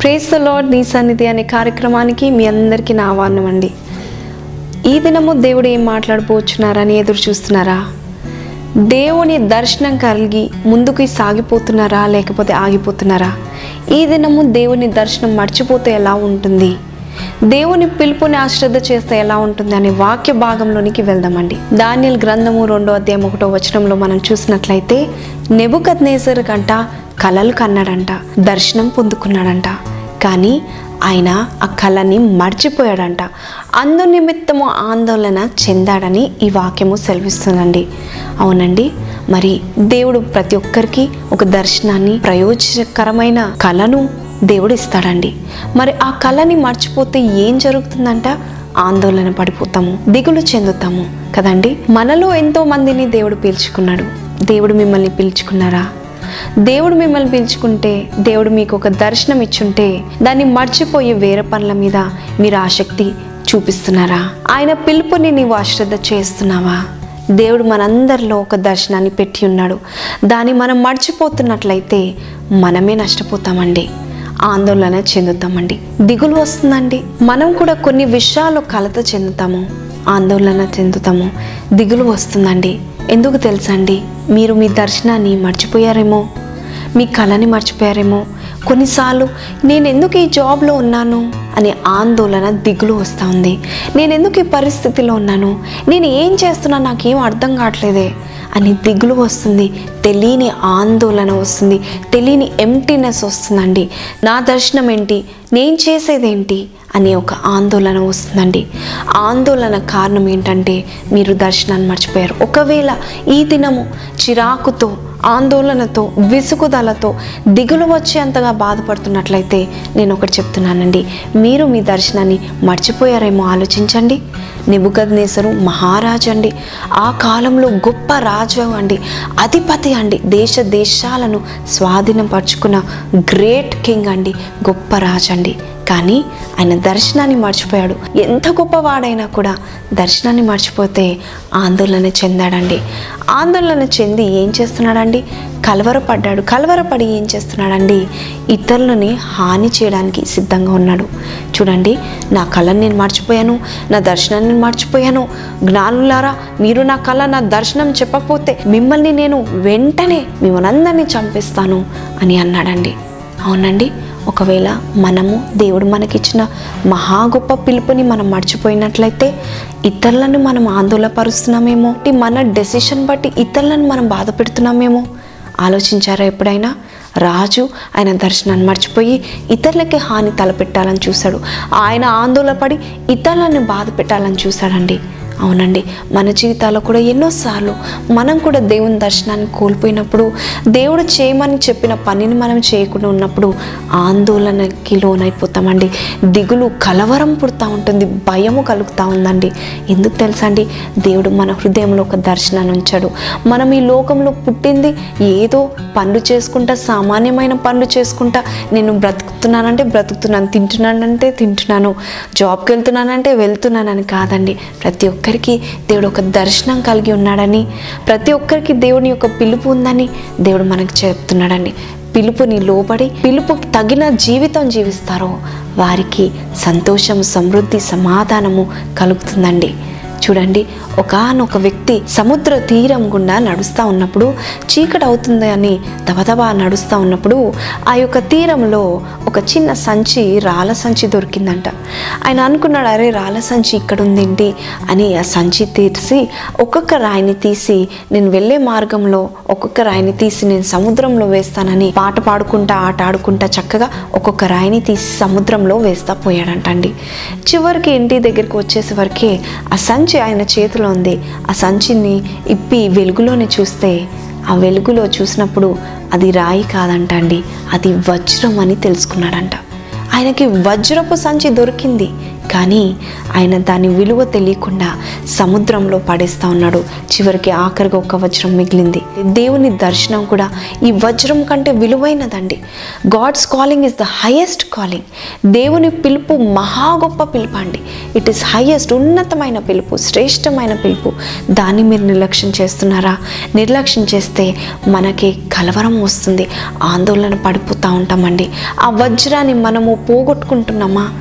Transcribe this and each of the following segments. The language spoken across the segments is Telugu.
ప్రేస్ ద లాడ్ నీ సన్నిధి అనే కార్యక్రమానికి మీ అందరికీ నా ఆహ్వానం అండి. ఈ దినము దేవుడు ఏం మాట్లాడబోచున్నారని ఎదురు చూస్తున్నారా? దేవుని దర్శనం కలిగి ముందుకు సాగిపోతున్నారా లేకపోతే ఆగిపోతున్నారా? ఈ దినము దేవుని దర్శనం మర్చిపోతే ఎలా ఉంటుంది? దేవుని పిలుపుని అశ్రద్ధ చేస్తే ఎలా ఉంటుంది అనే వాక్య భాగంలోనికి వెళ్దామండి. దానియల్ గ్రంథము రెండో అధ్యాయం ఒకటో వచనంలో మనం చూసినట్లయితే నెబుకత్ నేసర్ కంట కలలు కన్నాడంట దర్శనం పొందుకున్నాడంట. కానీ ఆయన ఆ కళని మర్చిపోయాడంట. అందు నిమిత్తము ఆందోళన చెందాడని ఈ వాక్యము సెలవిస్తుందండి. అవునండి. మరి దేవుడు ప్రతి ఒక్కరికి ఒక దర్శనాన్ని ప్రయోజనకరమైన కళను దేవుడు ఇస్తాడండి మరి ఆ కళని మర్చిపోతే ఏం జరుగుతుందంట? ఆందోళన పడిపోతాము దిగులు చెందుతాము కదండి? మనలో ఎంతో మందిని దేవుడు పీల్చుకున్నాడు. దేవుడు మిమ్మల్ని పీల్చుకున్నారా? దేవుడు మిమ్మల్ని పిలుచుకుంటే దేవుడు మీకు ఒక దర్శనం ఇచ్చుంటే దాన్ని మర్చిపోయి వేరే పనుల మీద మీరు ఆసక్తి చూపిస్తున్నారా? ఆయన పిలుపుని నీవు అశ్రద్ధ చేస్తున్నావా? దేవుడు మనందరిలో ఒక దర్శనాన్ని పెట్టి ఉన్నాడు. దాన్ని మనం మర్చిపోతున్నట్లయితే మనమే నష్టపోతామండి. ఆందోళన చెందుతామండి. దిగులు వస్తుందండి. మనం కూడా కొన్ని విషయాలు కలత చెందుతాము ఆందోళన చెందుతాము. దిగులు వస్తుందండి. ఎందుకు తెలుసండి మీరు మీ దర్శనాన్ని మర్చిపోయారేమో మీ కళని మర్చిపోయారేమో కొన్నిసార్లు నేను ఎందుకు ఈ జాబ్లో ఉన్నాను అనే ఆందోళన దిగులు వస్తూ ఉంది. నేను ఎందుకు ఈ పరిస్థితిలో ఉన్నాను? నేను ఏం చేస్తున్నా నాకేం అర్థం కావట్లేదే అని దిగులు వస్తుంది. తెలియని ఆందోళన వస్తుంది. తెలియని ఎంటీనెస్ వస్తుందండి. నా దర్శనం ఏంటి? నేను చేసేదేంటి? అనే ఒక ఆందోళన వస్తుందండి. ఆందోళన కారణం ఏంటంటే మీరు దర్శనాన్ని మర్చిపోయారు. ఒకవేళ ఈ దినము చిరాకుతో ఆందోళనతో విసుగుదలతో దిగులు వచ్చేంతగా బాధపడుతున్నట్లయితే నేను ఒకటి చెప్తున్నానండి. మీరు మీ దర్శనాన్ని మర్చిపోయారేమో ఆలోచించండి. నిబుకద్నేసరు మహారాజు అండి ఆ కాలంలో గొప్ప రాజు అండి. అధిపతి అండి. దేశ దేశాలను స్వాధీనపరుచుకున్న గ్రేట్ కింగ్ అండి. గొప్ప రాజు అండి కానీ ఆయన దర్శనాన్ని మర్చిపోయాడు. ఎంత గొప్పవాడైనా కూడా దర్శనాన్ని మర్చిపోతే ఆందోళన చెందాడండి. ఆందోళన చెంది ఏం చేస్తున్నాడండి? కలవరపడ్డాడు. కలవరపడి ఏం చేస్తున్నాడండి? ఇతరులని హాని చేయడానికి సిద్ధంగా ఉన్నాడు. చూడండి నా కళను నేను మర్చిపోయాను నా దర్శనాన్ని నేను మర్చిపోయాను. జ్ఞానులారా మీరు నా కళ నా దర్శనం చెప్పకపోతే మిమ్మల్ని నేను వెంటనే మిమ్మల్ని అందరినీ చంపిస్తాను అని అన్నాడండి. అవునండి? ఒకవేళ మనము దేవుడు మనకిచ్చిన మహా గొప్ప పిలుపుని మనం మర్చిపోయినట్లయితే ఇతరులను మనం ఆందోళనపరుస్తున్నామేమో? మన డెసిషన్ బట్టి ఇతరులను మనం బాధ పెడుతున్నామేమో ఆలోచించారా ఎప్పుడైనా? రాజు ఆయన దర్శనాన్ని మర్చిపోయి ఇతరులకి హాని తలపెట్టాలని చూశాడు. ఆయన ఆందోళనపడి ఇతరులను బాధ పెట్టాలని చూశాడండి. అవునండి. మన జీవితాల్లో కూడా ఎన్నోసార్లు మనం కూడా దేవుని దర్శనాన్ని కోల్పోయినప్పుడు దేవుడు చేయమని చెప్పిన పనిని మనం చేయకుండా ఉన్నప్పుడు ఆందోళనకి లోనైపోతామండి. దిగులు కలవరం పుడతా ఉంటుంది భయము కలుగుతూ ఉందండి. ఎందుకు తెలుసా అండి? దేవుడు మన హృదయంలో ఒక దర్శనాన్ని ఉంచాడు. మనం ఈ లోకంలో పుట్టింది ఏదో పనులు చేసుకుంటా సామాన్యమైన పనులు చేసుకుంటా నేను బ్రతుకుతున్నానంటే బ్రతుకుతున్నాను తింటున్నానంటే తింటున్నాను జాబ్కి వెళ్తున్నానంటే వెళ్తున్నానని కాదండి. ప్రతి ఒక్క ఒక్కరికి దేవుడు ఒక దర్శనం కలిగి ఉన్నాడని ప్రతి ఒక్కరికి దేవుని యొక్క పిలుపు ఉందని దేవుడు మనకు చెప్తున్నాడండి. పిలుపుని లోబడి పిలుపు తగిన జీవితం జీవిస్తారో వారికి సంతోషం సమృద్ధి సమాధానము కలుగుతుందండి. చూడండి. ఒకానొక వ్యక్తి సముద్ర తీరం గుండా నడుస్తూ ఉన్నప్పుడు చీకటి అవుతుంది అని దబదబా నడుస్తూ ఉన్నప్పుడు ఆ యొక్క తీరంలో ఒక చిన్న సంచి రాళ్ళ సంచి దొరికిందంట. ఆయన అనుకున్నాడు అరే రాళ్ళ సంచి ఇక్కడ ఉందేంటి అని ఆ సంచి తీసి ఒక్కొక్క రాయిని తీసి నేను వెళ్ళే మార్గంలో ఒక్కొక్క రాయిని తీసి నేను సముద్రంలో వేస్తానని పాట పాడుకుంటా ఆట ఆడుకుంటా చక్కగా ఒక్కొక్క రాయిని తీసి సముద్రంలో వేస్తా పోయాడంటండి. చివరికి ఇంటి దగ్గరికి వచ్చేసరికి ఆ సంచి ఆయన చేతిలో ఉంది. ఆ సంచిని ఇప్పి వెలుగులోనే చూస్తే ఆ వెలుగులో చూసినప్పుడు అది రాయి కాదంట అండి అది వజ్రం అని తెలుసుకున్నాడంట. ఆయనకి వజ్రపు సంచి దొరికింది. కానీ ఆయన దాని విలువ తెలియకుండా సముద్రంలో పడేస్తూ ఉన్నాడు. చివరికి ఆఖరిగా ఒక వజ్రం మిగిలింది. దేవుని దర్శనం కూడా ఈ వజ్రం కంటే విలువైనదండి. God's calling is the highest calling దేవుని పిలుపు మహా గొప్ప పిలుపు అండి. ఇట్ ఈస్ హయ్యెస్ట్ ఉన్నతమైన పిలుపు శ్రేష్టమైన పిలుపు. దాన్ని మీరు నిర్లక్ష్యం చేస్తున్నారా? నిర్లక్ష్యం చేస్తే మనకి కలవరం వస్తుంది. ఆందోళన పడిపోతూ ఉంటామండి. ఆ వజ్రాన్ని మనము పోగొట్టుకుంటున్నామా?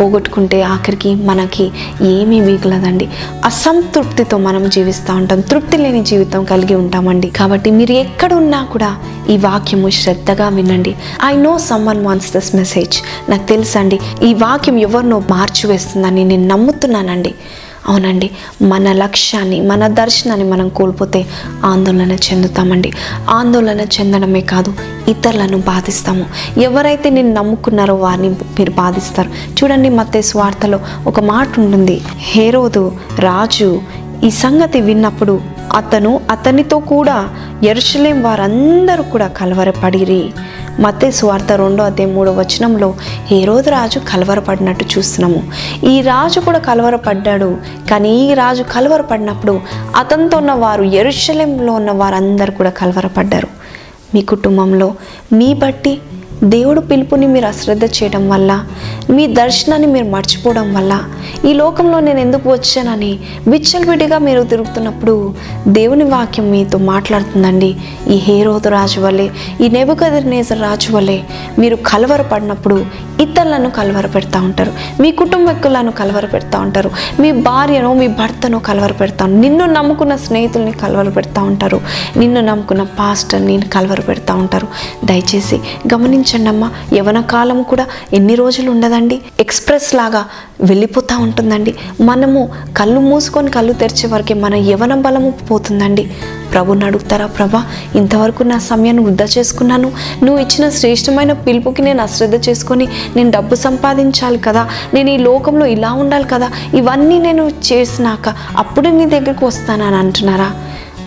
పోగొట్టుకుంటే ఆఖరికి మనకి ఏమీ మిగలదండి. అసంతృప్తితో మనం జీవిస్తూ ఉంటాం. తృప్తి లేని జీవితం కలిగి ఉంటామండి. కాబట్టి మీరు ఎక్కడ ఉన్నా కూడా ఈ వాక్యము శ్రద్ధగా వినండి. I know someone once this message నాకు తెలుసండి ఈ వాక్యం ఎవరినో మార్చివేస్తుందని నేను నమ్ముతున్నానండి. అవునండి. మన లక్ష్యాన్ని మన దర్శనాన్ని మనం కోల్పోతే ఆందోళన చెందుతామండి. ఆందోళన చెందడమే కాదు ఇతరులను బాధిస్తాము. ఎవరైతే నేను నమ్ముకున్నారో వారిని మీరు బాధిస్తారు. చూడండి మత్తే స్వార్థలో ఒక మాట ఉంటుంది. హేరోదు రాజు ఈ సంగతి విన్నప్పుడు అతను అతనితో కూడా ఎరుషలేం వారందరూ కూడా కలవరపడిరి. మత్తే స్వార్థ రెండో అదే మూడో వచనంలో ఏ రోజు రాజు కలవరపడినట్టు చూస్తున్నాము. ఈ రాజు కూడా కలవరపడ్డాడు. కానీ ఈ రాజు కలవరపడినప్పుడు అతనితో ఉన్న వారు ఎరుశలంలో ఉన్న వారందరూ కూడా కలవరపడ్డారు. మీ కుటుంబంలో మీ బట్టి దేవుడు పిలుపుని మీరు అశ్రద్ధ చేయడం వల్ల మీ దర్శనాన్ని మీరు మర్చిపోవడం వల్ల ఈ లోకంలో నేను ఎందుకు వచ్చానని విచ్చలవిడిగా మీరు తిరుగుతున్నప్పుడు దేవుని వాక్యం మీతో మాట్లాడుతుందండి. ఈ హేరోదు రాజు వల్లే ఈ నెబుకదర్నేజర్ రాజు వల్లే మీరు కలవరపడినప్పుడు ఇతరులను కలవర పెడతా ఉంటారు. మీ కుటుంబకులను కలవర పెడతా ఉంటారు. మీ భార్యను మీ భర్తను కలవర పెడతా నిన్ను నమ్ముకున్న స్నేహితుల్ని కలవర పెడతా ఉంటారు. నిన్ను నమ్ముకున్న పాస్టర్ని కలవర పెడతా ఉంటారు. దయచేసి క్షమించండి అమ్మా యవన కాలం కూడా ఎన్ని రోజులు ఉండదండి? ఎక్స్ప్రెస్ లాగా వెళ్ళిపోతూ ఉంటుందండి. మనము కళ్ళు మూసుకొని కళ్ళు తెరిచే వరకే మన యవన బలము పోతుందండి. ప్రభుని అడుగుతారా ప్రభా ఇంతవరకు నా సమయాన్ని వృద్ధా చేసుకున్నాను. నువ్వు ఇచ్చిన శ్రేష్టమైన పిలుపుకి నేను అశ్రద్ధ చేసుకొని నేను డబ్బు సంపాదించాలి కదా. నేను ఈ లోకంలో ఇలా ఉండాలి కదా. ఇవన్నీ నేను చేసినాక అప్పుడు నీ దగ్గరకు వస్తానని అంటున్నారా?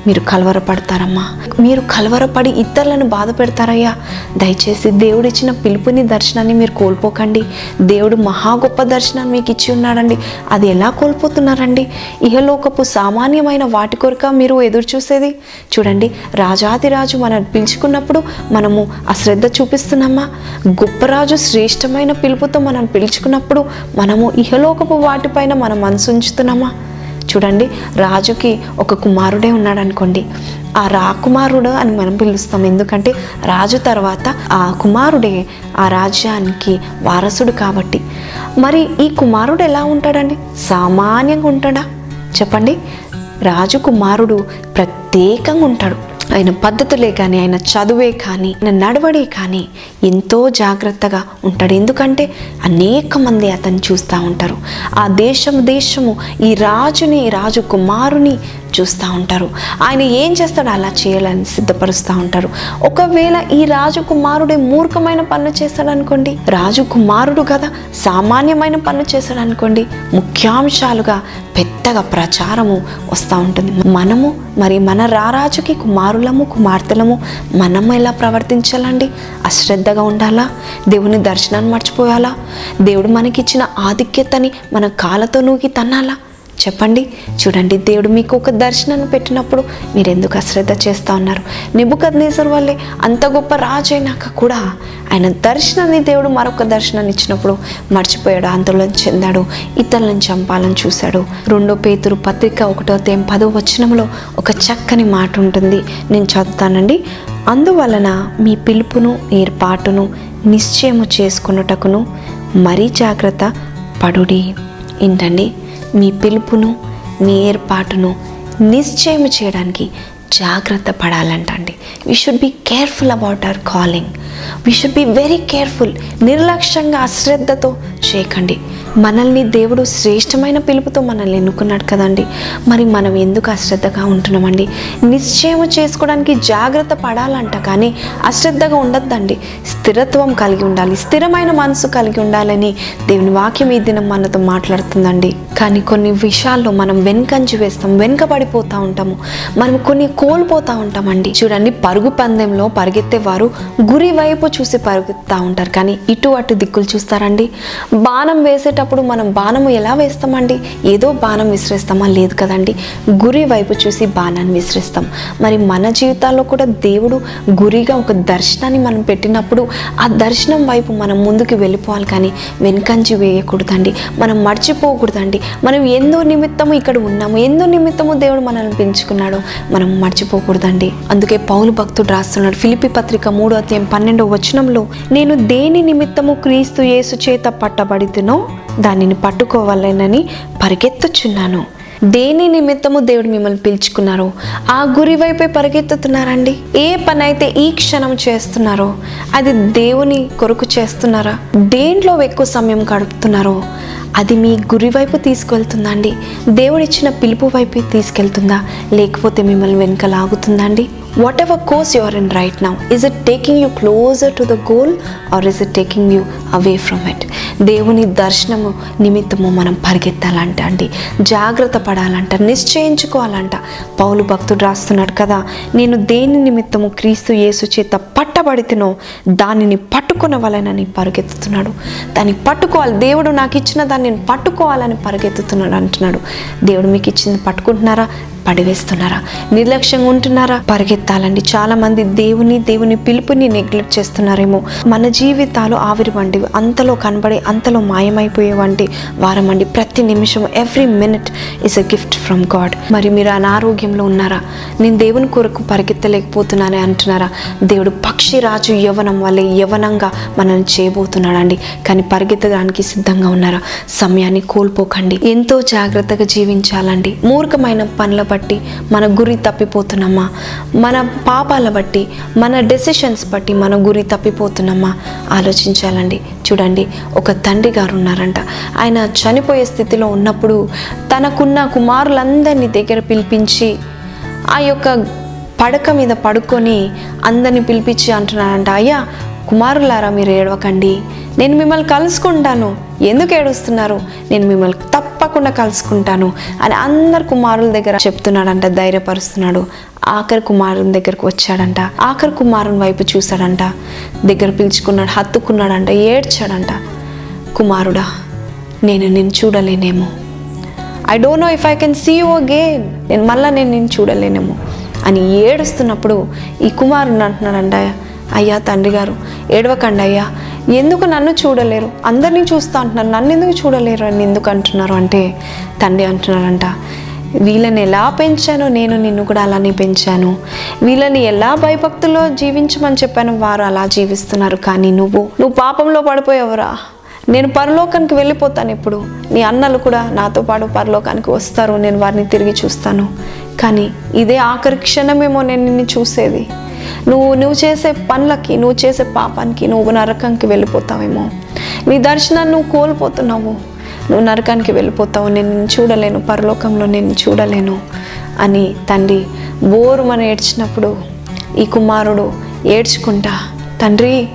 మీరు కలవరపడతారమ్మా. మీరు కలవరపడి ఇతరులను బాధ పెడతారయ్యా. దయచేసి దేవుడిచ్చిన పిలుపుని దర్శనాన్ని మీరు కోల్పోకండి. దేవుడు మహా గొప్ప దర్శనాన్ని మీకు ఇచ్చి ఉన్నాడండి. అది ఎలా కోల్పోతున్నారండి? ఇహలోకపు సామాన్యమైన వాటి కొరక మీరు ఎదురు చూసేది చూడండి రాజాదిరాజు మనం పిలుచుకున్నప్పుడు మనము అశ్రద్ధ చూపిస్తున్నామా? గొప్ప రాజు శ్రేష్టమైన పిలుపుతో మనం పిలుచుకున్నప్పుడు మనము ఇహలోకపు వాటిపైన మనం మనసు ఉంచుతున్నామా? చూడండి రాజుకి ఒక కుమారుడే ఉన్నాడు అనుకోండి. ఆ రాకుమారుడు అని మనం పిలుస్తాం. ఎందుకంటే రాజు తర్వాత ఆ కుమారుడే ఆ రాజ్యానికి వారసుడు కాబట్టి. మరి ఈ కుమారుడు ఎలా ఉంటాడండి? సామాన్యంగా ఉంటాడా? చెప్పండి. రాజు కుమారుడు ప్రత్యేకంగా ఉంటాడు. ఆయన పద్ధతులే కానీ ఆయన చదువే కానీ ఆయన నడవడే కానీ ఎంతో జాగ్రత్తగా ఉంటాడు. ఎందుకంటే అనేక మంది అతన్ని చూస్తూ ఉంటారు. ఆ దేశం దేశము ఈ రాజుని రాజు కుమారుని చూస్తూ ఉంటారు. ఆయన ఏం చేస్తాడో అలా చేయాలని సిద్ధపరుస్తూ ఉంటారు. ఒకవేళ ఈ రాజు కుమారుడే మూర్ఖమైన పనులు చేస్తాడనుకోండి రాజకుమారుడు రాజు కుమారుడు కదా సామాన్యమైన పనులు చేస్తాడనుకోండి ముఖ్యాంశాలుగా పెద్దగా ప్రచారము వస్తూ ఉంటుంది. మనము మరి మన రారాజుకి కుమారులము కుమార్తెలము మనం ఎలా ప్రవర్తించాలండి? అశ్రద్ధ అశ్రద్ధగా ఉండాలా? దేవుని దర్శనాన్ని మర్చిపోయాలా దేవుడు మనకిచ్చిన ఆధిక్యతని మన కాళ్ళతో నూకి తన్నాలా? చెప్పండి చూడండి దేవుడు మీకు ఒక దర్శనాన్ని పెట్టినప్పుడు మీరు ఎందుకు అశ్రద్ధ చేస్తూ ఉన్నారు? నిబుకద్నేశ్వర్ వల్లే అంత గొప్ప రాజు అయినాక కూడా ఆయన దర్శనాన్ని దేవుడు మరొక దర్శనాన్ని ఇచ్చినప్పుడు మర్చిపోయాడు ఆందోళన చెందాడు ఇతరులను చంపాలని చూశాడు. రెండో పేతురు పత్రిక ఒకటో తేం పదో వచనంలో ఒక చక్కని మాట ఉంటుంది. నేను చదువుతానండి. అందువలన మీ పిలుపును ఏర్పాటును నిశ్చయము చేసుకున్నటకును మరీ జాగ్రత్త పడుడి. ఏంటండి మీ పిలుపును మీ ఏర్పాటును నిశ్చయం చేయడానికి జాగ్రత్త పడాలంటండి. We should be careful about our calling we should be very careful నిర్లక్ష్యంగా అశ్రద్ధతో చేయకండి. మనల్ని దేవుడు శ్రేష్టమైన పిలుపుతో మనల్ని ఎన్నుకున్నాడు కదండి. మరి మనం ఎందుకు అశ్రద్ధగా ఉంటున్నామండి? నిశ్చయం చేసుకోవడానికి జాగ్రత్త పడాలంట కానీ అశ్రద్ధగా ఉండొద్దండి. స్థిరత్వం కలిగి ఉండాలి. స్థిరమైన మనసు కలిగి ఉండాలని దేవుని వాక్యం ఈ దినం మనతో మాట్లాడుతుందండి. కానీ కొన్ని విషయాల్లో మనం వెనుకంజి వేస్తాం వెనుకబడిపోతూ ఉంటాము. మనం కొన్ని కోల్పోతూ ఉంటామండి. చూడండి పరుగు పందెంలో పరిగెత్తే వారు గురి వైపు చూసి పరుగుతూ ఉంటారు. కానీ ఇటు అటు దిక్కులు చూస్తారండి. బాణం వేసేటప్పుడు మనం బాణము ఎలా వేస్తామండి? ఏదో బాణం విసిరేస్తామా? లేదు కదండి. గురి వైపు చూసి బాణాన్ని విసిరేస్తాం. మరి మన జీవితాల్లో కూడా దేవుడు గురిగా ఒక దర్శనాన్ని మనం పెట్టినప్పుడు ఆ దర్శనం వైపు మనం ముందుకు వెళ్ళిపోవాలి. కానీ వెనకంచి వేయకూడదండి. మనం మర్చిపోకూడదండి. మనం ఎందో నిమిత్తము ఇక్కడ ఉన్నాము? ఎందో నిమిత్తము దేవుడు మనల్ని పెంచుకున్నాడు మనం మర్చిపోకూడదండి. అందుకే పౌలు భక్తుడు రాస్తున్నాడు. ఫిలిపి పత్రిక మూడో అధ్యాయం పన్నెండో వచనంలో నేను దేని నిమిత్తము క్రీస్తు యేసు చేత పట్టబడితునో దానిని పట్టుకోవాలేనని పరిగెత్తుచున్నాను. దేని నిమిత్తము దేవుడు మిమ్మల్ని పిలుచుకున్నారో ఆ గురి వైపే పరిగెత్తుతున్నారండి. ఏ పని అయితే ఈ క్షణం చేస్తున్నారో అది దేవుని కొరకు చేస్తున్నారా? దేంట్లో ఎక్కువ సమయం గడుపుతున్నారో అది మీ గురి వైపు తీసుకెళ్తుందండి. దేవుడిచ్చిన పిలుపు వైపు తీసుకెళ్తుందా? లేకపోతే మిమ్మల్ని వెనుక లాగుతుందండి whatever ever course are in right now is it taking you closer to the goal or is it taking you away from it దేవుని దర్శనము నిమిత్తము మనం పరిగెత్తాలంట అండి జాగ్రత్త పడాలంట నిశ్చయించుకోవాలంట. పౌలు భక్తుడు రాస్తున్నాడు కదా నేను దేని నిమిత్తము క్రీస్తు యేసు చేత పట్టబడితేనో దానిని పట్టుకునవలనని పరిగెత్తుతున్నాడు. దాన్ని పట్టుకోవాలి దేవుడు నాకు ఇచ్చిన దాన్ని నేను పట్టుకోవాలని పరిగెత్తుతున్నాడు అంటున్నాడు. దేవుడు మీకు ఇచ్చింది పట్టుకుంటున్నారా? పడివేస్తున్నారా? నిర్లక్ష్యంగా ఉంటున్నారా? పరిగెత్తాలండి. చాలా మంది దేవుని దేవుని పిలుపుని నెగ్లెక్ట్ చేస్తున్నారేమో. మన జీవితాలు ఆవిరి వంటివి. అంతలో కనబడి అంతలో మాయమైపోయే వంటి వారమండి. ప్రతి నిమిషం every minute is a gift from God మరి మీరు అనారోగ్యంలో ఉన్నారా? నేను దేవుని కొరకు పరిగెత్తలేకపోతున్నానని అంటున్నారా? దేవుడు పక్షి రాజు యవనం వల్లే యవనంగా మనల్ని చేయబోతున్నాడండి. కానీ పరిగెత్తడానికి సిద్ధంగా ఉన్నారా? సమయాన్ని కోల్పోకండి. ఎంతో జాగ్రత్తగా జీవించాలండి. మూర్ఖమైన పనుల బట్టి మన గురి తప్పిపోతున్నామా మన పాపాల బట్టి మన డెసిషన్స్ బట్టి మన గురి తప్పిపోతున్నామా ఆలోచించాలండి. చూడండి ఒక తండ్రి గారు ఉన్నారంట. ఆయన చనిపోయే స్థితిలో ఉన్నప్పుడు తనకున్న కుమారులందరినీ దగ్గర పిలిపించి ఆ యొక్క పడక మీద పడుకొని అందరిని పిలిపించి అంటున్నారంట అయ్యా కుమారులారా మీరు ఏడవకండి. నేను మిమ్మల్ని కలుసుకుంటాను. ఎందుకు ఏడుస్తున్నారు? నేను మిమ్మల్ని తప్పకుండా కలుసుకుంటాను అని అందరు కుమారుల దగ్గర చెప్తున్నాడంట ధైర్యపరుస్తున్నాడు. ఆఖరి కుమారుని దగ్గరకు వచ్చాడంట ఆఖరి కుమారుని వైపు చూశాడంట దగ్గర పిలుచుకున్నాడు హత్తుకున్నాడంట ఏడ్చాడంట. కుమారుడా నేను నిన్ను చూడలేనేమో. I don't know if I can see you again నేను మళ్ళీ నేను నేను చూడలేనేమో అని ఏడుస్తున్నప్పుడు ఈ కుమారుని అంటున్నాడంట అయ్యా తండ్రి గారు ఏడవకండి అయ్యా. ఎందుకు నన్ను చూడలేరు? అందరినీ చూస్తా అంటున్నారు. నన్ను ఎందుకు చూడలేరు అని ఎందుకు అంటున్నారు అంటే తండ్రి అంటున్నారంట వీళ్ళని ఎలా పెంచానో నేను నిన్ను కూడా అలానే పెంచాను. వీళ్ళని ఎలా భయభక్తుల్లో జీవించమని చెప్పాను వారు అలా జీవిస్తున్నారు. కానీ నువ్వు నువ్వు పాపంలో పడిపోయావురా. నేను పరలోకానికి వెళ్ళిపోతాను ఇప్పుడు. నీ అన్నలు కూడా నాతో పాటు పరలోకానికి వస్తారు. నేను వారిని తిరిగి చూస్తాను. కానీ ఇదే ఆఖరి క్షణమేమో నేను నిన్ను చూసేది. నువ్వు నువ్వు చేసే పనులకి నువ్వు చేసే పాపానికి నువ్వు నరకంకి వెళ్ళిపోతావేమో. నీ దర్శనాన్ని నువ్వు కోల్పోతున్నావు. నువ్వు నరకానికి వెళ్ళిపోతావు. నేను చూడలేను. పరలోకంలో నేను చూడలేను అని తండ్రి బోరుమని ఏడ్చినప్పుడు ఈ కుమారుడు ఏడ్చుకుంటా తండ్రి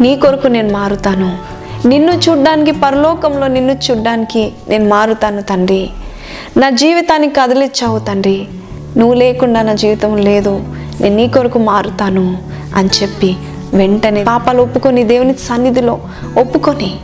నీ కొరకు నేను మారుతాను. నిన్ను చూడ్డానికి పరలోకంలో నిన్ను చూడ్డానికి నేను మారుతాను తండ్రి. నా జీవితాన్ని కదిలిచ్చావు తండ్రి. నువ్వు లేకుండా నా జీవితం లేదు. నేను నీ కొరకు మారుతాను అని చెప్పి వెంటనే పాపాలు ఒప్పుకొని దేవుని సన్నిధిలో ఒప్పుకొని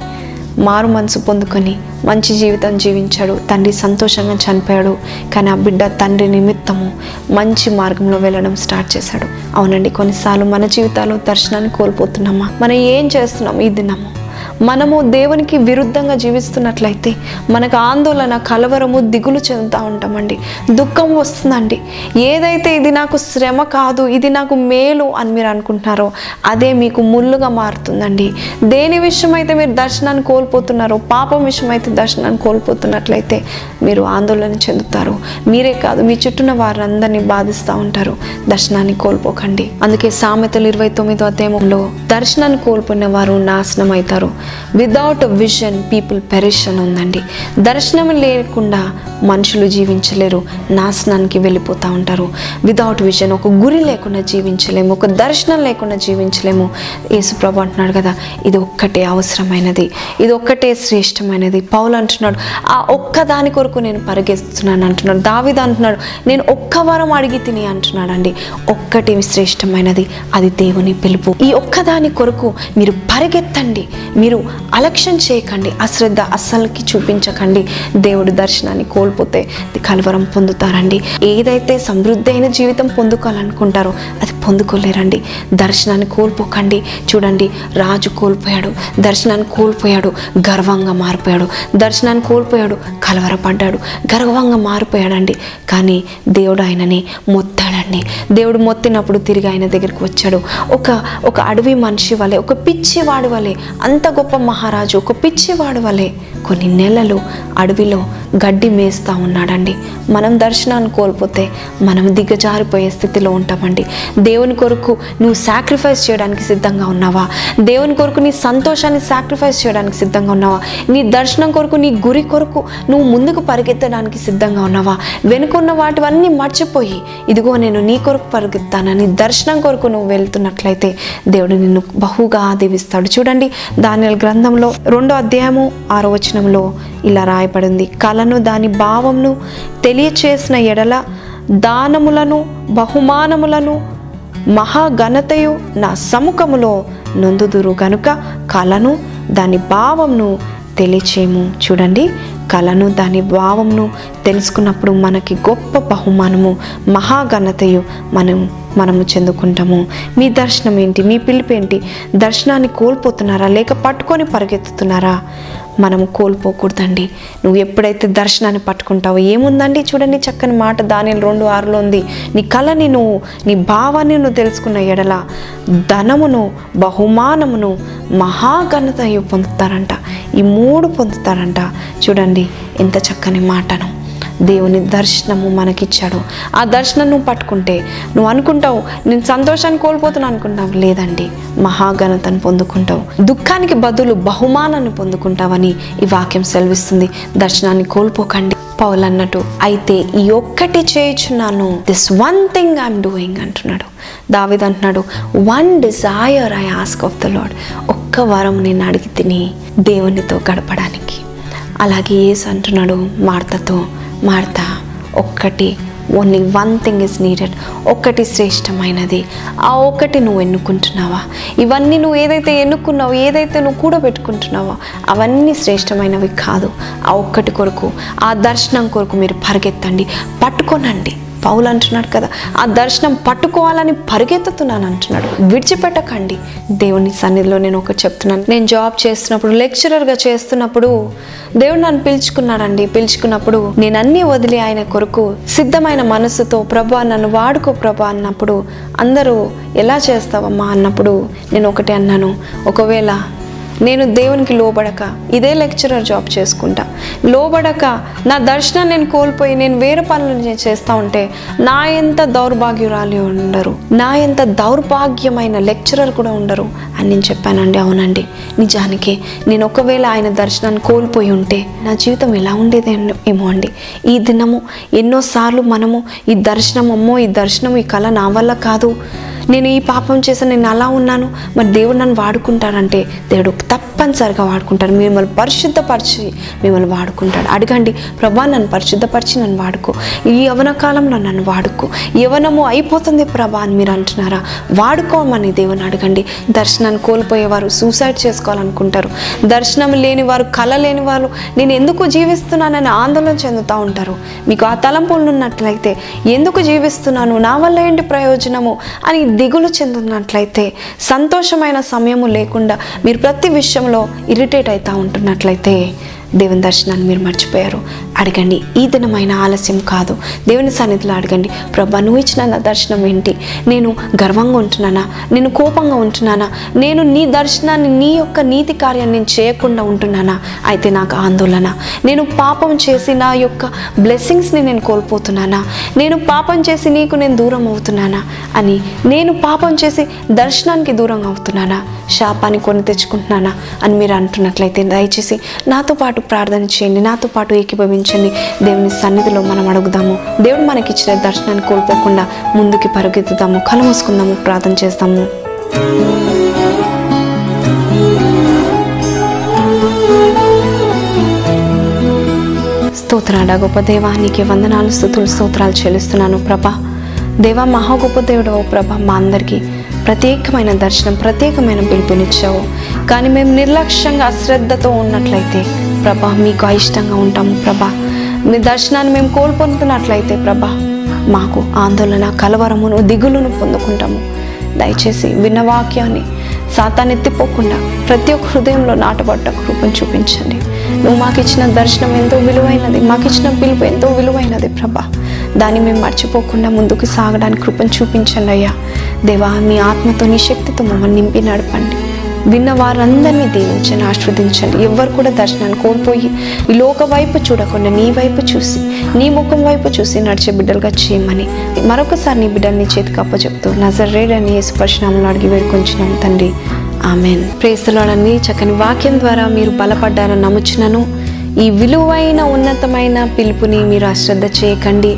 మారు మనసు పొందుకొని మంచి జీవితం జీవించాడు. తండ్రి సంతోషంగా చనిపోయాడు. కానీ ఆ బిడ్డ తండ్రి నిమిత్తము మంచి మార్గంలో వెళ్ళడం స్టార్ట్ చేశాడు. అవునండి కొన్నిసార్లు మన జీవితాలు దర్శనాన్ని కోల్పోతున్నామా? మనం ఏం చేస్తున్నాం ఈ దినము? మనము దేవునికి విరుద్ధంగా జీవిస్తున్నట్లయితే మనకు ఆందోళన కలవరము దిగులు చెందుతూ ఉంటామండి. దుఃఖం వస్తుందండి. ఏదైతే ఇది నాకు శ్రమ కాదు ఇది నాకు మేలు అని మీరు అనుకుంటున్నారో అదే మీకు ముళ్ళుగా మారుతుందండి. దేని విషయం అయితే మీరు దర్శనాన్ని కోల్పోతున్నారో పాపం విషయం అయితే దర్శనాన్ని కోల్పోతున్నట్లయితే మీరు ఆందోళన చెందుతారు. మీరే కాదు మీ చుట్టూన వారందరినీ బాధిస్తూ ఉంటారు. దర్శనాన్ని కోల్పోకండి. అందుకే సామెతలు ఇరవై తొమ్మిదో అధ్యాయంలో దర్శనాన్ని కోల్పోయిన వారు నాశనం అవుతారు వితౌట్ విజన్ పీపుల్ పెరిష్ అని ఉందండి. దర్శనం లేకుండా మనుషులు జీవించలేరు నాశనానికి వెళ్ళిపోతూ ఉంటారు. వితౌట్ విజన్ ఒక గురి లేకుండా జీవించలేము ఒక దర్శనం లేకుండా జీవించలేము. యేసుప్రభు అంటున్నాడు కదా ఇది ఒక్కటే అవసరమైనది ఇది ఒక్కటే శ్రేష్టమైనది. పౌలు అంటున్నాడు ఆ ఒక్క దాని కొరకు నేను పరిగెత్తున్నాను అంటున్నాడు. దావిద అంటున్నాడు నేను ఒక్క వారం అడిగి తిని అంటున్నాడు అండి ఒక్కటి శ్రేష్టమైనది అది దేవుని పిలుపు. ఈ ఒక్కదాని కొరకు మీరు పరిగెత్తండి మీరు అలక్ష్యం చేయకండి అశ్రద్ధ అస్సలకి చూపించకండి. దేవుడు దర్శనాన్ని కోల్పోతే కలవరం పొందుతారండి. ఏదైతే సమృద్ధి అయిన జీవితం పొందుకోవాలనుకుంటారో అది పొందుకోలేరండి. దర్శనాన్ని కోల్పోకండి. చూడండి రాజు కోల్పోయాడు దర్శనాన్ని కోల్పోయాడు గర్వంగా మారిపోయాడు. దర్శనాన్ని కోల్పోయాడు కలవరపడ్డాడు గర్వంగా మారిపోయాడండి. కానీ దేవుడు ఆయనని మొత్తాడండి. దేవుడు మొత్తినప్పుడు తిరిగి ఆయన దగ్గరికి వచ్చాడు. ఒక ఒక అడవి మనిషి వలె ఒక పిచ్చివాడి వలె అంత గొప్ప మహారాజు ఒక పిచ్చివాడు వలె కొన్ని నెలలు అడవిలో గడ్డి మేస్తూ ఉన్నాడండి. మనం దర్శనాన్ని కోల్పోతే మనం దిగజారిపోయే స్థితిలో ఉంటామండి. దేవుని కొరకు నువ్వు సాక్రిఫైస్ చేయడానికి సిద్ధంగా ఉన్నావా? దేవుని కొరకు నీ సంతోషాన్ని సాక్రిఫైస్ చేయడానికి సిద్ధంగా ఉన్నావా? నీ దర్శనం కొరకు నీ గురి కొరకు నువ్వు ముందుకు పరిగెత్తడానికి సిద్ధంగా ఉన్నావా? వెనుకున్న వాటివన్నీ మర్చిపోయి ఇదిగో నేను నీ కొరకు పరిగెత్తానని దర్శనం కొరకు నువ్వు వెళ్తున్నట్లయితే దేవుడు నిన్ను బహుగా దీవిస్తాడు చూడండి దాని గ్రంథంలో రెండో అధ్యాయము ఆరో వచనంలో ఇలా రాయబడింది. కళను దాని భావంను తెలియచేసిన ఎడల దానములను బహుమానములను మహాఘనతయు నా సముఖములో నొందుదురు గనుక కళను దాని భావంను తెలియచేయము. చూడండి కళను దాని భావంను తెలుసుకున్నప్పుడు మనకి గొప్ప బహుమానము మహాఘనతయు మనం మనము చెందుకుంటాము. మీ దర్శనం ఏంటి? మీ పిలుపు ఏంటి? దర్శనాన్ని కోల్పోతున్నారా? లేక పట్టుకొని పరిగెత్తుతున్నారా? మనము కోల్పోకూడదండి. నువ్వు ఎప్పుడైతే దర్శనాన్ని పట్టుకుంటావో ఏముందండి? చూడండి చక్కని మాట దాని రెండు ఆరులో ఉంది. నీ కళని నువ్వు నీ భావాన్ని నువ్వు తెలుసుకున్న ఎడల ధనమును బహుమానమును మహాఘనత పొందుతారంట. ఈ మూడు పొందుతారంట. చూడండి ఎంత చక్కని మాటను. దేవుని దర్శనము మనకిచ్చాడు. ఆ దర్శనం నువ్వు పట్టుకుంటే నువ్వు అనుకుంటావు నేను సంతోషాన్ని కోల్పోతున్నాను అనుకుంటావు లేదండి మహాఘనతను పొందుకుంటావు. దుఃఖానికి బదులు బహుమానాన్ని పొందుకుంటావని ఈ వాక్యం సెలవిస్తుంది. దర్శనాన్ని కోల్పోకండి. పౌల్ అన్నట్టు అయితే ఈ ఒక్కటి చేయుచున్నాను this one thing I'm doing అంటున్నాడు. దావిద్ అంటున్నాడు one desire I ask of the Lord ఒక్క వరం నేను అడిగి తిని దేవునితో గడపడానికి. అలాగే ఏసు అంటున్నాడు మార్తతో మార్త ఒక్కటి only one thing is needed. ఒక్కటి శ్రేష్టమైనది. ఆ ఒక్కటి నువ్వు ఎన్నుకుంటున్నావా? ఇవన్నీ నువ్వు ఏదైతే ఎన్నుకున్నావో ఏదైతే నువ్వు కూడబెట్టుకుంటున్నావో అవన్నీ శ్రేష్టమైనవి కాదు. ఆ ఒక్కటి కొరకు ఆ దర్శనం కొరకు మీరు పరిగెత్తండి. పట్టుకోనండి. పౌలు అంటున్నాడు కదా. ఆ దర్శనం పట్టుకోవాలని పరిగెత్తుతున్నాను అంటున్నాడు. విడిచిపెట్టకండి. దేవుని సన్నిధిలో నేను ఒకటి చెప్తున్నాను. నేను జాబ్ చేస్తున్నప్పుడు లెక్చరర్గా చేస్తున్నప్పుడు దేవుడు నన్ను పిలుచుకున్నాడండి. పిలుచుకున్నప్పుడు నేను అన్నీ వదిలి ఆయన కొరకు సిద్ధమైన మనసుతో ప్రభా నన్ను వాడుకో ప్రభా అన్నప్పుడు అందరూ ఎలా చేస్తావమ్మా అన్నప్పుడు నేను ఒకటే అన్నాను. ఒకవేళ నేను దేవునికి లోబడక ఇదే లెక్చరర్ జాబ్ చేసుకుంటా. లోబడక నా దర్శనం నేను కోల్పోయి నేను వేరే పనులు నేను చేస్తూ ఉంటే నా ఎంత దౌర్భాగ్యురాలు ఉండరు నా ఎంత దౌర్భాగ్యమైన లెక్చరర్ కూడా ఉండరు అని నేను చెప్పానండి. అవునండి. నిజానికి నేను ఒకవేళ ఆయన దర్శనాన్ని కోల్పోయి ఉంటే నా జీవితం ఎలా ఉండేది ఏమో అండి. ఈ దినము ఎన్నోసార్లు మనము ఈ దర్శనం అమ్మో ఈ దర్శనం ఈ కళ నా వల్ల కాదు. నేను ఈ పాపం చేశాను నేను అలా ఉన్నాను మరి దేవుడు నన్ను వాడుకుంటాడంటే దేవుడు తప్పనిసరిగా వాడుకుంటాడు. మిమ్మల్ని పరిశుద్ధపరిచి మిమ్మల్ని వాడుకుంటాడు. అడగండి ప్రభా నన్ను పరిశుద్ధపరిచి నన్ను వాడుకో. ఈ యవన కాలంలో నన్ను వాడుకో. యవనము అయిపోతుంది ప్రభా అని మీరు అంటున్నారా? వాడుకోమని దేవుని అడగండి. దర్శనాన్ని కోల్పోయేవారు సూసైడ్ చేసుకోవాలనుకుంటారు. దర్శనం లేని వారు కళ లేని వారు నేను ఎందుకు జీవిస్తున్నానని ఆందోళన చెందుతూ ఉంటారు? మీకు ఆ తలంపులు ఉన్నట్లయితే ఎందుకు జీవిస్తున్నాను? నా వల్ల ఏంటి ప్రయోజనము? అని దిగులు చెందుతున్నట్లయితే సంతోషమైన సమయము లేకుండా మీరు ప్రతి విషయంలో ఇరిటేట్ అవుతూ ఉంటున్నట్లయితే దేవుని దర్శనాన్ని మీరు మర్చిపోయారు. అడగండి ఈ దినమైన ఆలస్యం కాదు. దేవుని సన్నిధిలో అడగండి ప్రభా నువ్వు ఇచ్చిన నా దర్శనం ఏంటి? నేను గర్వంగా ఉంటున్నానా? నేను కోపంగా ఉంటున్నానా? నేను నీ దర్శనాన్ని నీ యొక్క నీతి కార్యాన్ని నేను చేయకుండా ఉంటున్నానా? అయితే నాకు ఆందోళన. నేను పాపం చేసి నా యొక్క బ్లెస్సింగ్స్ని నేను కోల్పోతున్నానా? నేను పాపం చేసి నీకు నేను దూరం అవుతున్నానా? అని నేను పాపం చేసి దర్శనానికి దూరం అవుతున్నానా? శాపాన్ని కొని తెచ్చుకుంటున్నానా? అని మీరు అంటున్నట్లయితే దయచేసి నాతో పాటు ప్రార్థన చేయండి. నాతో పాటు ఏకీభవించండి. దేవుని సన్నిధిలో మనం అడుగుదాము. దేవుడు మనకిచ్చిన దర్శనాన్ని కోల్పోకుండా ముందుకి పరుగెత్తుదాము. కలు మూసుకుందాము ప్రార్థన చేస్తాము. స్తోత్రాడ గొప్ప దేవానికి వందనాలు స్థుతులు స్తోత్రాలు చెల్లిస్తున్నాను ప్రభా. దేవా మహా గొప్ప దేవుడు ప్రభ మా అందరికీ ప్రత్యేకమైన దర్శనం ప్రత్యేకమైన పిలుపునిచ్చావు. కానీ మేము నిర్లక్ష్యంగా అశ్రద్ధతో ఉన్నట్లయితే ప్రభా మీకు అయిష్టంగా ఉంటాము ప్రభా. మీ దర్శనాన్ని మేము కోల్పొందుతున్నట్లయితే ప్రభా మాకు ఆందోళన కలవరమును దిగులును పొందుకుంటాము. దయచేసి విన్న వాక్యాన్ని సాతాన్ని ఎత్తిపోకుండా ప్రతి ఒక్క హృదయంలో నాటబడ్డ రూపం చూపించండి. నువ్వు మాకు ఇచ్చిన దర్శనం ఎంతో విలువైనది మాకు ఇచ్చిన పిలుపు ఎంతో విలువైనది ప్రభా. దాన్ని మేము మర్చిపోకుండా ముందుకు సాగడానికి కృపను చూపించండి అయ్యా. దేవా మీ ఆత్మతో నీ శక్తితో మమ్మల్ని నింపి నడపండి. విన్న వారందరినీ దీవించండి ఆస్వాదించండి ఎవ్వరు కూడా దర్శనాన్ని కోల్పోయి ఈ లోక వైపు చూడకుండా నీ వైపు చూసి నీ ముఖం వైపు చూసి నడిచే బిడ్డలుగా చేయమని మరొకసారి నీ బిడ్డల్ని చేతికి అప్పచెప్తూ నజరేడ్ అని స్పర్శనామంలో అడిగి వేడుకొంచున్నాం తండ్రి. ఆమెన్. ప్రేస్తలోడని చక్కని వాక్యం ద్వారా మీరు బలపడ్డారని నమ్ముచున్నాను. ఈ విలువైన ఉన్నతమైన పిలుపుని మీరు అశ్రద్ధ చేయకండి.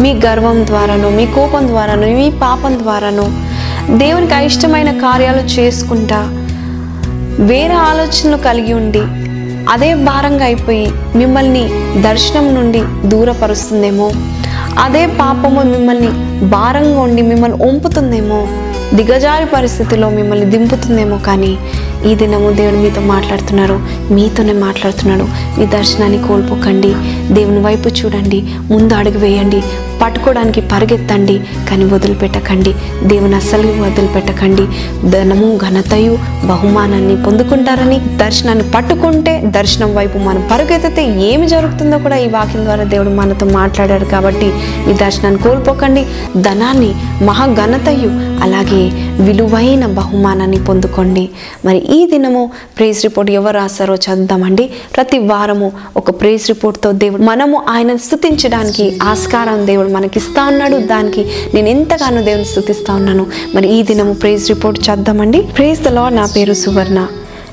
మీ గర్వం ద్వారాను మీ కోపం ద్వారాను మీ పాపం ద్వారాను దేవునికి అయిష్టమైన కార్యాలు చేసుకుంటా వేరే ఆలోచనలు కలిగి ఉండి అదే భారంగా అయిపోయి మిమ్మల్ని దర్శనం నుండి దూరపరుస్తుందేమో అదే పాపము మిమ్మల్ని భారంగా ఉండి మిమ్మల్ని ఒంపుతుందేమో దిగజారి పరిస్థితిలో మిమ్మల్ని దింపుతుందేమో కానీ ఈ దినము దేవుడు మీతో మాట్లాడుతున్నారు మీతోనే మాట్లాడుతున్నాడు. మీ దర్శనాన్ని కోల్పోకండి. దేవుని వైపు చూడండి. ముందు అడుగు వేయండి. పట్టుకోవడానికి పరిగెత్తండి కానీ వదిలిపెట్టకండి. దేవుని అస్సలు వదిలిపెట్టకండి. ధనము ఘనతయు బహుమానాన్ని పొందుకుంటారని దర్శనాన్ని పట్టుకుంటే దర్శనం వైపు మనం పరుగెత్తితే ఏమి జరుగుతుందో కూడా ఈ వాక్యం ద్వారా దేవుడు మనతో మాట్లాడాడు కాబట్టి ఈ దర్శనాన్ని కోల్పోకండి. ధనాన్ని మహాఘనతయు అలాగే విలువైన బహుమానాన్ని పొందుకోండి. మరి ఈ దినము ప్రేస్ రిపోర్ట్ ఎవరు రాస్తారో చదువుదామండి. ప్రతి వారము ఒక ప్రేస్ రిపోర్ట్తో దేవుడు మనము ఆయన స్థుతించడానికి ఆస్కారం దేవుడు మనకి ఇస్తా ఉన్నాడు. దానికి నేను ఎంతగానో దేవుని స్థుతిస్తా ఉన్నాను. మరి ఈ దినము ప్రేజ్ రిపోర్ట్ చేద్దామండి. ప్రేజ్ దలో నా పేరు సువర్ణ.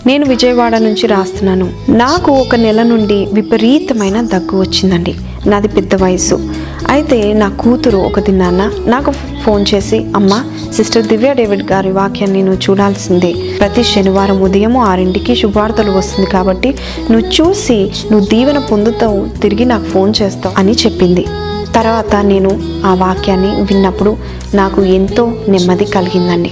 నేను విజయవాడ నుంచి రాస్తున్నాను. నాకు ఒక నెల నుండి విపరీతమైన దగ్గు వచ్చిందండి. నాది పెద్ద వయసు అయితే నా కూతురు ఒక దినాన్న నాకు ఫోన్ చేసి అమ్మ సిస్టర్ దివ్య డేవిడ్ గారి వాక్యాన్ని నువ్వు చూడాల్సిందే. ప్రతి శనివారం ఉదయం ఆరింటికి శుభార్తలు వస్తుంది కాబట్టి నువ్వు చూసి నువ్వు దీవెన పొందుతావు తిరిగి నాకు ఫోన్ చేస్తావు అని చెప్పింది. తర్వాత నేను ఆ వాక్యాన్ని విన్నప్పుడు నాకు ఎంతో నెమ్మది కలిగిందండి.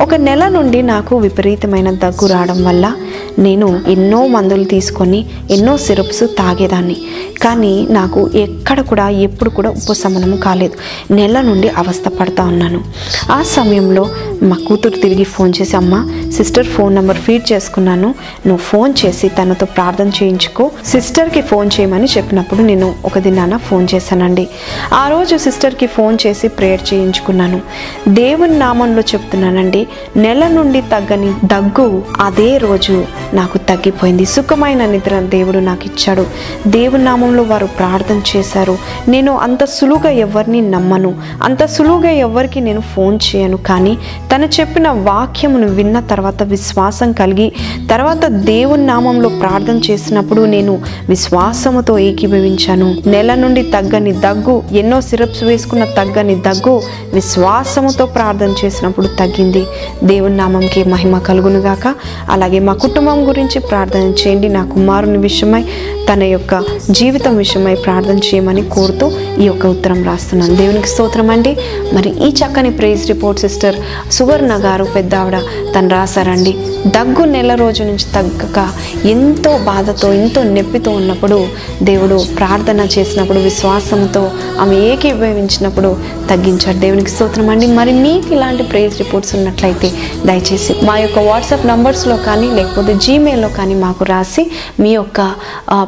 ఒక నెల నుండి నాకు విపరీతమైన దగ్గు రావడం వల్ల నేను ఎన్నో మందులు తీసుకొని ఎన్నో సిరప్స్ తాగేదాన్ని. కానీ నాకు ఎక్కడ కూడా ఎప్పుడు కూడా ఉపశమనం కాలేదు. నెల నుండి అవస్థ పడతా ఉన్నాను. ఆ సమయంలో మా కూతురు తిరిగి ఫోన్ చేసి అమ్మ సిస్టర్ ఫోన్ నెంబర్ ఫీడ్ చేసుకున్నాను. నువ్వు ఫోన్ చేసి తనతో ప్రార్థన చేయించుకో. సిస్టర్కి ఫోన్ చేయమని చెప్పినప్పుడు నేను ఒక దినాన ఫోన్ చేశానండి. ఆ రోజు సిస్టర్కి ఫోన్ చేసి ప్రేయర్ చేయించుకున్నాను. దేవుని నామంలో చెప్తున్నానండి నెల నుండి తగ్గని దగ్గు అదే రోజు నాకు తగ్గిపోయింది. సుఖమైన నిద్ర దేవుడు నాకు ఇచ్చాడు దేవుని నామంలో వారు ప్రార్థన చేశారు. నేను అంత సులువుగా ఎవరిని నమ్మను. అంత సులువుగా ఎవరికి నేను ఫోన్ చేయను. కానీ తను చెప్పిన వాక్యమును విన్న తర్వాత విశ్వాసం కలిగి తర్వాత దేవుని నామంలో ప్రార్థన చేసినప్పుడు నేను విశ్వాసముతో ఏకీభవించాను. నెల నుండి తగ్గని దగ్గు ఎన్నో సిరప్స్ వేసుకున్న తగ్గని దగ్గు విశ్వాసముతో ప్రార్థన చేసినప్పుడు తగ్గింది. దేవుని నామంకి మహిమ కలుగును గాక అలాగే మా కుటుంబం గురించి ప్రార్థన చేయండి. నా కుమారుని విషయమై తన యొక్క జీవితం విషయమై ప్రార్థన చేయమని కోరుతూ ఈ యొక్క ఉత్తరం రాస్తున్నాను. దేవునికి స్తోత్రం అండి. మరి ఈ చక్కని ప్రైజ్ రిపోర్ట్ సిస్టర్ సువర్ణ గారు పెద్ద ఆవిడ తను రాశారండి. దగ్గు నెల రోజు నుంచి తగ్గక ఎంతో బాధతో ఎంతో నొప్పితో ఉన్నప్పుడు దేవుడు ప్రార్థన చేసినప్పుడు విశ్వాసంతో ఆమె ఏకీభవించినప్పుడు తగ్గించాడు. దేవునికి స్తోత్రం అండి. మరి మీకు ఇలాంటి ప్రైజ్ రిపోర్ట్స్ ఉన్నట్లయితే ఉన్నట్లయితే దయచేసి మా యొక్క వాట్సాప్ నంబర్స్లో కానీ లేకపోతే జీమెయిల్లో కానీ మాకు రాసి మీ యొక్క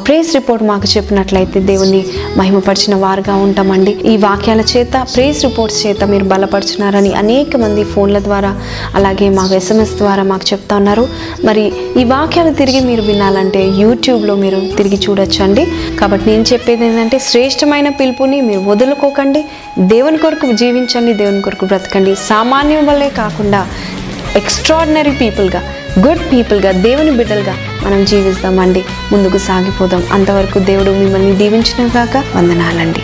ప్రేస్ రిపోర్ట్ మాకు చెప్పినట్లయితే దేవుని మహిమపరిచిన వారుగా ఉంటామండి. ఈ వాక్యాల చేత ప్రేస్ రిపోర్ట్స్ చేత మీరు బలపరుచున్నారని అనేక మంది ఫోన్ల ద్వారా అలాగే మాకు ఎస్ఎంఎస్ ద్వారా మాకు చెప్తా ఉన్నారు. మరి ఈ వాక్యాలు తిరిగి మీరు వినాలంటే యూట్యూబ్లో మీరు తిరిగి చూడొచ్చండి. కాబట్టి నేను చెప్పేది ఏంటంటే శ్రేష్టమైన పిలుపుని మీరు వదులుకోకండి. దేవుని కొరకు జీవించండి దేవుని కొరకు బ్రతకండి. సామాన్యం వల్లే కాకుండా ఎక్స్ట్రాడినరీ పీపుల్గా గుడ్ పీపుల్గా దేవుని బిడ్డలుగా మనం జీవిస్తామండి. ముందుకు సాగిపోదాం. అంతవరకు దేవుడు మిమ్మల్ని దీవించిన కాక వందనాలండి.